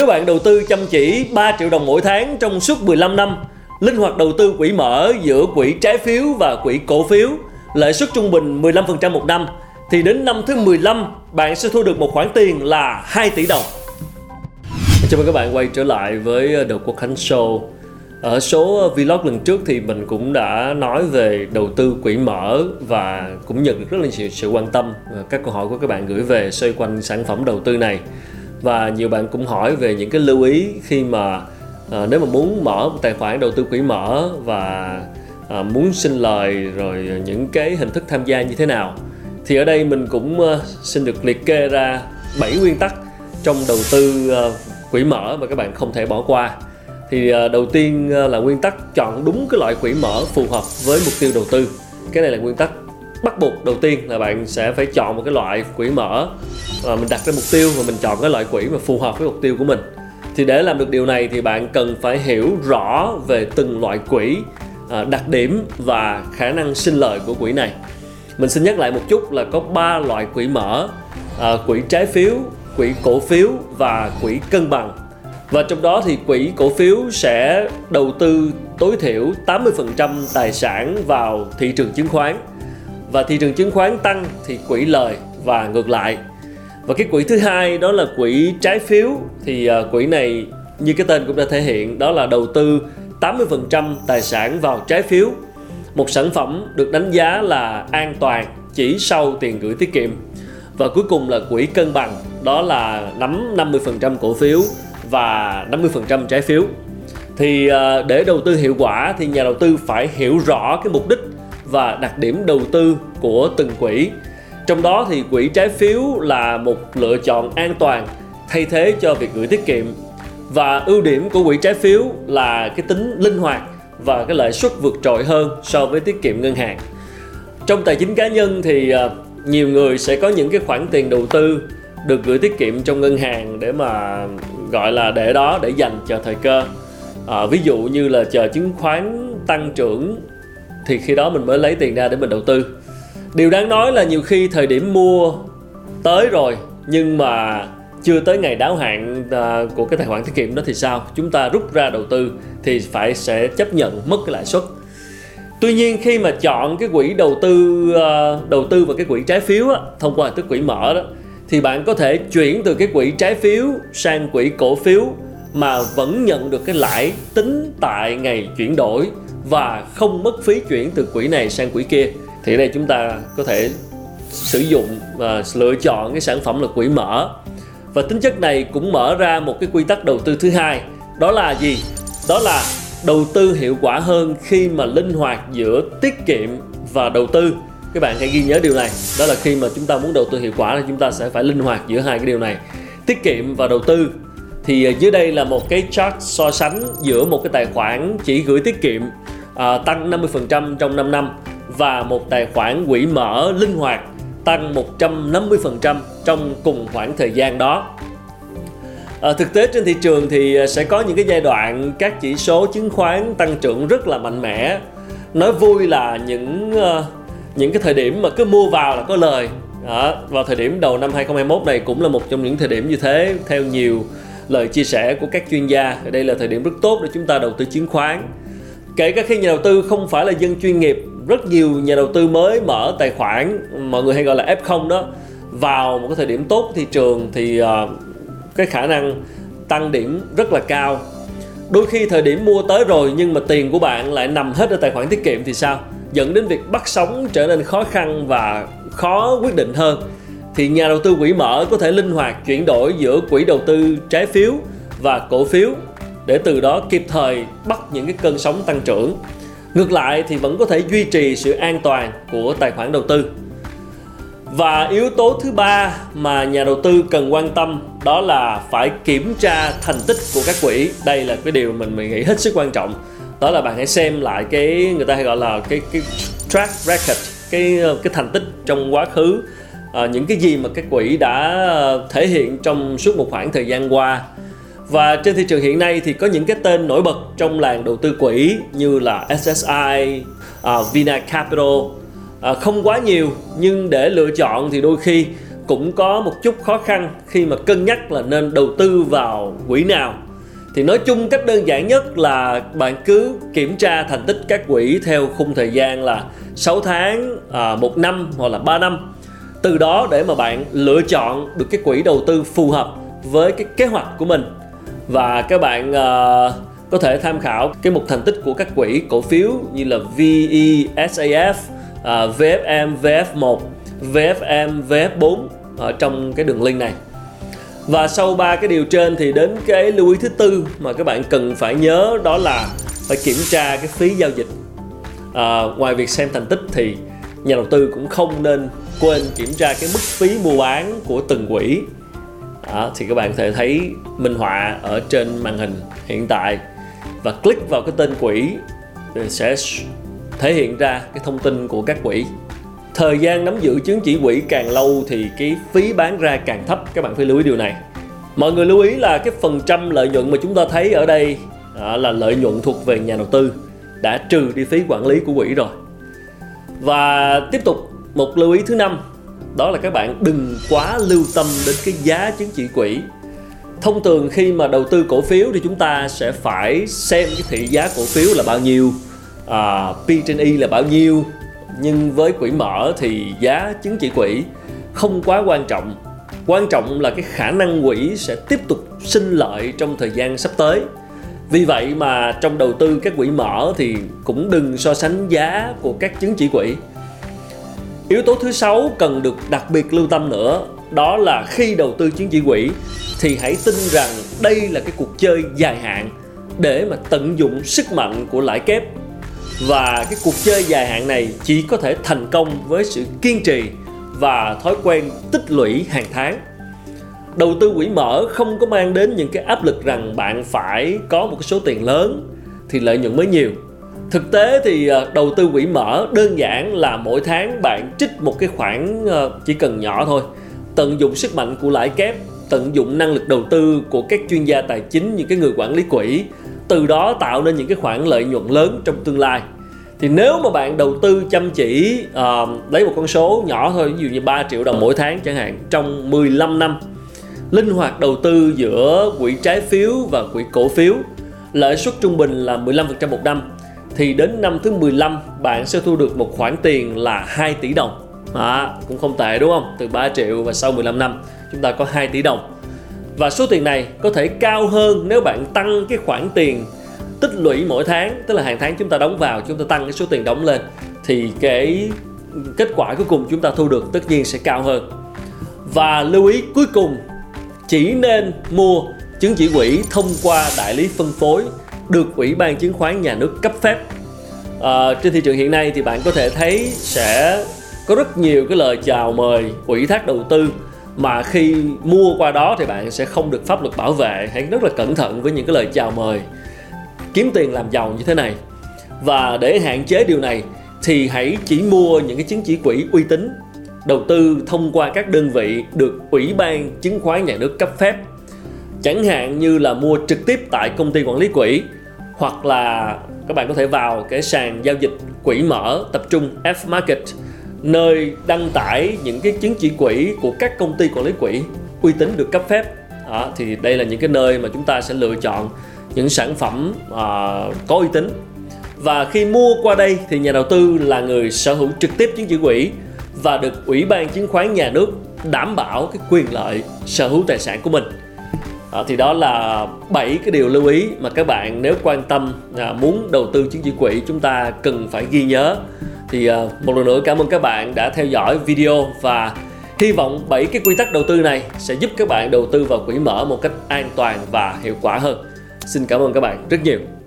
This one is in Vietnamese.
Nếu bạn đầu tư chăm chỉ 3 triệu đồng mỗi tháng trong suốt 15 năm, linh hoạt đầu tư quỹ mở giữa quỹ trái phiếu và quỹ cổ phiếu, lãi suất trung bình 15% một năm, thì đến năm thứ 15 bạn sẽ thu được một khoản tiền là 2 tỷ đồng. Chào mừng các bạn quay trở lại với The Quốc Khánh Show. Ở số vlog lần trước thì mình cũng đã nói về đầu tư quỹ mở và cũng nhận được rất là nhiều sự quan tâm và các câu hỏi của các bạn gửi về xoay quanh sản phẩm đầu tư này và nhiều bạn cũng hỏi về những cái lưu ý khi mà à, nếu mà muốn mở một tài khoản đầu tư quỹ mở và à, muốn xin lời rồi những cái hình thức tham gia như thế nào thì ở đây mình cũng à, xin được liệt kê ra 7 nguyên tắc trong đầu tư à, quỹ mở mà các bạn không thể bỏ qua. Thì à, đầu tiên à, là nguyên tắc chọn đúng cái loại quỹ mở phù hợp với mục tiêu đầu tư. Cái này là nguyên tắc bắt buộc đầu tiên là bạn sẽ phải chọn một cái loại quỹ mở và mình đặt ra mục tiêu và mình chọn cái loại quỹ mà phù hợp với mục tiêu của mình. Thì để làm được điều này thì bạn cần phải hiểu rõ về từng loại quỹ à, đặc điểm và khả năng sinh lời của quỹ này. Mình xin nhắc lại một chút là có ba loại quỹ mở à, quỹ trái phiếu quỹ cổ phiếu và quỹ cân bằng. Và trong đó thì quỹ cổ phiếu sẽ đầu tư tối thiểu 80% tài sản vào thị trường chứng khoán và thị trường chứng khoán tăng thì quỹ lời và ngược lại. Và cái quỹ thứ hai đó là quỹ trái phiếu. Thì à, quỹ này như cái tên cũng đã thể hiện, đó là đầu tư 80% tài sản vào trái phiếu. Một sản phẩm được đánh giá là an toàn chỉ sau tiền gửi tiết kiệm. Và cuối cùng là quỹ cân bằng, đó là nắm 50% cổ phiếu và 50% trái phiếu. Thì à, để đầu tư hiệu quả thì nhà đầu tư phải hiểu rõ cái mục đích và đặc điểm đầu tư của từng quỹ trong đó thì quỹ trái phiếu là một lựa chọn an toàn thay thế cho việc gửi tiết kiệm và ưu điểm của quỹ trái phiếu là cái tính linh hoạt và cái lãi suất vượt trội hơn so với tiết kiệm ngân hàng. Trong tài chính cá nhân thì à, nhiều người sẽ có những cái khoản tiền đầu tư được gửi tiết kiệm trong ngân hàng để mà gọi là để đó để dành chờ thời cơ. À, ví dụ như là chờ chứng khoán tăng trưởng thì khi đó mình mới lấy tiền ra để mình đầu tư. Điều đáng nói là nhiều khi thời điểm mua tới rồi nhưng mà chưa tới ngày đáo hạn à, của cái tài khoản tiết kiệm đó thì sao? Chúng ta rút ra đầu tư thì phải sẽ chấp nhận mất cái lãi suất. Tuy nhiên khi mà chọn cái quỹ đầu tư à, đầu tư vào cái quỹ trái phiếu á, thông qua cái quỹ mở đó thì bạn có thể chuyển từ cái quỹ trái phiếu sang quỹ cổ phiếu mà vẫn nhận được cái lãi tính tại ngày chuyển đổi và không mất phí chuyển từ quỹ này sang quỹ kia. Thì ở đây chúng ta có thể sử dụng và lựa chọn cái sản phẩm là quỹ mở. Và tính chất này cũng mở ra một cái quy tắc đầu tư thứ hai, đó là gì? Đó là đầu tư hiệu quả hơn khi mà linh hoạt giữa tiết kiệm và đầu tư. Các bạn hãy ghi nhớ điều này, đó là khi mà chúng ta muốn đầu tư hiệu quả thì chúng ta sẽ phải linh hoạt giữa hai cái điều này, tiết kiệm và đầu tư thì à, dưới đây là một cái chart so sánh giữa một cái tài khoản chỉ gửi tiết kiệm à, tăng 50% trong 5 năm và một tài khoản quỹ mở linh hoạt tăng 150% trong cùng khoảng thời gian đó. À, thực tế trên thị trường thì à, sẽ có những cái giai đoạn các chỉ số chứng khoán tăng trưởng rất là mạnh mẽ. Nói vui là những uh, những cái thời điểm mà cứ mua vào là có lời. Đó, vào thời điểm đầu năm 2021 này cũng là một trong những thời điểm như thế theo nhiều lời chia sẻ của các chuyên gia. Đây là thời điểm rất tốt để chúng ta đầu tư chứng khoán. Kể cả khi nhà đầu tư không phải là dân chuyên nghiệp rất nhiều nhà đầu tư mới mở tài khoản mọi người hay gọi là F0 đó vào một cái thời điểm tốt thị trường thì uh, cái khả năng tăng điểm rất là cao đôi khi thời điểm mua tới rồi nhưng mà tiền của bạn lại nằm hết ở tài khoản tiết kiệm thì sao dẫn đến việc bắt sóng trở nên khó khăn và khó quyết định hơn thì nhà đầu tư quỹ mở có thể linh hoạt chuyển đổi giữa quỹ đầu tư trái phiếu và cổ phiếu để từ đó kịp thời bắt những cái cơn sóng tăng trưởng Ngược lại thì vẫn có thể duy trì sự an toàn của tài khoản đầu tư. Và yếu tố thứ ba mà nhà đầu tư cần quan tâm đó là phải kiểm tra thành tích của các quỹ. Đây là cái điều mình mình nghĩ hết sức quan trọng. Đó là bạn hãy xem lại cái người ta hay gọi là cái cái track record, cái cái thành tích trong quá khứ, à, những cái gì mà các quỹ đã ờ, thể hiện trong suốt một khoảng thời gian qua. Và trên thị trường hiện nay thì có những cái tên nổi bật trong làng đầu tư quỹ như là SSI, à, ờ, Vina Capital. À, không quá nhiều nhưng để lựa chọn thì đôi khi cũng có một chút khó khăn khi mà cân nhắc là nên đầu tư vào quỹ nào. Thì nói chung cách đơn giản nhất là bạn cứ kiểm tra thành tích các quỹ theo khung thời gian là 6 tháng, à, 1 năm hoặc là 3 năm từ đó để mà bạn lựa chọn được cái quỹ đầu tư phù hợp với cái kế hoạch của mình và các bạn uh, có thể tham khảo cái mục thành tích của các quỹ cổ phiếu như là VE, SAF, uh, ờ, VFM, VF1, VFM, VF4 ở trong cái đường link này. Và sau ba cái điều trên thì đến cái lưu ý thứ tư mà các bạn cần phải nhớ đó là phải kiểm tra cái phí giao dịch. À, ngoài việc xem thành tích thì nhà đầu tư cũng không nên quên kiểm tra cái mức phí mua bán của từng quỹ. Đó, thì các bạn có thể thấy minh họa ở trên màn hình hiện tại. Và click vào cái tên quỹ sẽ thể hiện ra cái thông tin của các quỹ. Thời gian nắm giữ chứng chỉ quỹ càng lâu thì cái phí bán ra càng thấp. Các bạn phải lưu ý điều này. Mọi người lưu ý là cái phần trăm lợi nhuận mà chúng ta thấy ở đây đó là lợi nhuận thuộc về nhà đầu tư đã trừ đi phí quản lý của quỹ rồi. Và tiếp tục một lưu ý thứ năm đó là các bạn đừng quá lưu tâm đến cái giá chứng chỉ quỹ. Thông thường khi mà đầu tư cổ phiếu thì chúng ta sẽ phải xem cái thị giá cổ phiếu là bao nhiêu à, P trên Y là bao nhiêu. Nhưng với quỹ mở thì giá chứng chỉ quỹ không quá quan trọng. Quan trọng là cái khả năng quỹ sẽ tiếp tục sinh lợi trong thời gian sắp tới. Vì vậy mà trong đầu tư các quỹ mở thì cũng đừng so sánh giá của các chứng chỉ quỹ. Yếu tố thứ sáu cần được đặc biệt lưu tâm nữa, đó là khi đầu tư chứng chỉ quỹ, thì hãy tin rằng đây là cái cuộc chơi dài hạn để mà tận dụng sức mạnh của lãi kép. Và cái cuộc chơi dài hạn này chỉ có thể thành công với sự kiên trì và thói quen tích lũy hàng tháng. Đầu tư quỹ mở không có mang đến những cái áp lực rằng bạn phải có một cái số tiền lớn thì lợi nhuận mới nhiều thực tế thì ờ, đầu tư quỹ mở đơn giản là mỗi tháng bạn trích một cái khoản ờ, chỉ cần nhỏ thôi. Tận dụng sức mạnh của lãi kép tận dụng năng lực đầu tư của các chuyên gia tài chính những cái người quản lý quỹ từ đó tạo nên những cái khoản lợi nhuận lớn trong tương lai. Thì nếu mà bạn đầu tư chăm chỉ uh, lấy một con số nhỏ thôi ví dụ như 3 triệu đồng mỗi tháng chẳng hạn trong 15 năm linh hoạt đầu tư giữa quỹ trái phiếu và quỹ cổ phiếu lợi suất trung bình là 15% một năm thì đến năm thứ 15 bạn sẽ thu được một khoản tiền là 2 tỷ đồng. À, cũng không tệ đúng không? Từ 3 triệu và sau 15 năm chúng ta có 2 tỷ đồng. Và số tiền này có thể cao hơn nếu bạn tăng cái khoản tiền tích lũy mỗi tháng tức là hàng tháng chúng ta đóng vào chúng ta tăng cái số tiền đóng lên thì cái kết quả cuối cùng chúng ta thu được tất nhiên sẽ cao hơn. Và lưu ý cuối cùng chỉ nên mua chứng chỉ quỹ thông qua đại lý phân phối được Ủy ban chứng khoán nhà nước cấp phép. À, trên thị trường hiện nay thì bạn có thể thấy sẽ có rất nhiều cái lời chào mời ủy thác đầu tư mà khi mua qua đó thì bạn sẽ không được pháp luật bảo vệ. Hãy rất là cẩn thận với những cái lời chào mời kiếm tiền làm giàu như thế này. Và để hạn chế điều này thì hãy chỉ mua những cái chứng chỉ quỹ uy tín đầu tư thông qua các đơn vị được ủy ban chứng khoán nhà nước cấp phép. Chẳng hạn như là mua trực tiếp tại công ty quản lý quỹ hoặc là các bạn có thể vào cái sàn giao dịch quỹ mở tập trung F Market nơi đăng tải những cái chứng chỉ quỹ của các công ty quản lý quỹ uy tín được cấp phép. À, thì đây là những cái nơi mà chúng ta sẽ lựa chọn những sản phẩm à, có uy tín. Và khi mua qua đây thì nhà đầu tư là người sở hữu trực tiếp chứng chỉ quỹ và được ủy ban chứng khoán nhà nước đảm bảo cái quyền lợi sở hữu tài sản của mình à, thì đó là bảy cái điều lưu ý mà các bạn nếu quan tâm à, muốn đầu tư chứng chỉ quỹ chúng ta cần phải ghi nhớ. Thì à, một lần nữa cảm ơn các bạn đã theo dõi video và hy vọng bảy cái quy tắc đầu tư này sẽ giúp các bạn đầu tư vào quỹ mở một cách an toàn và hiệu quả hơn. Xin cảm ơn các bạn rất nhiều.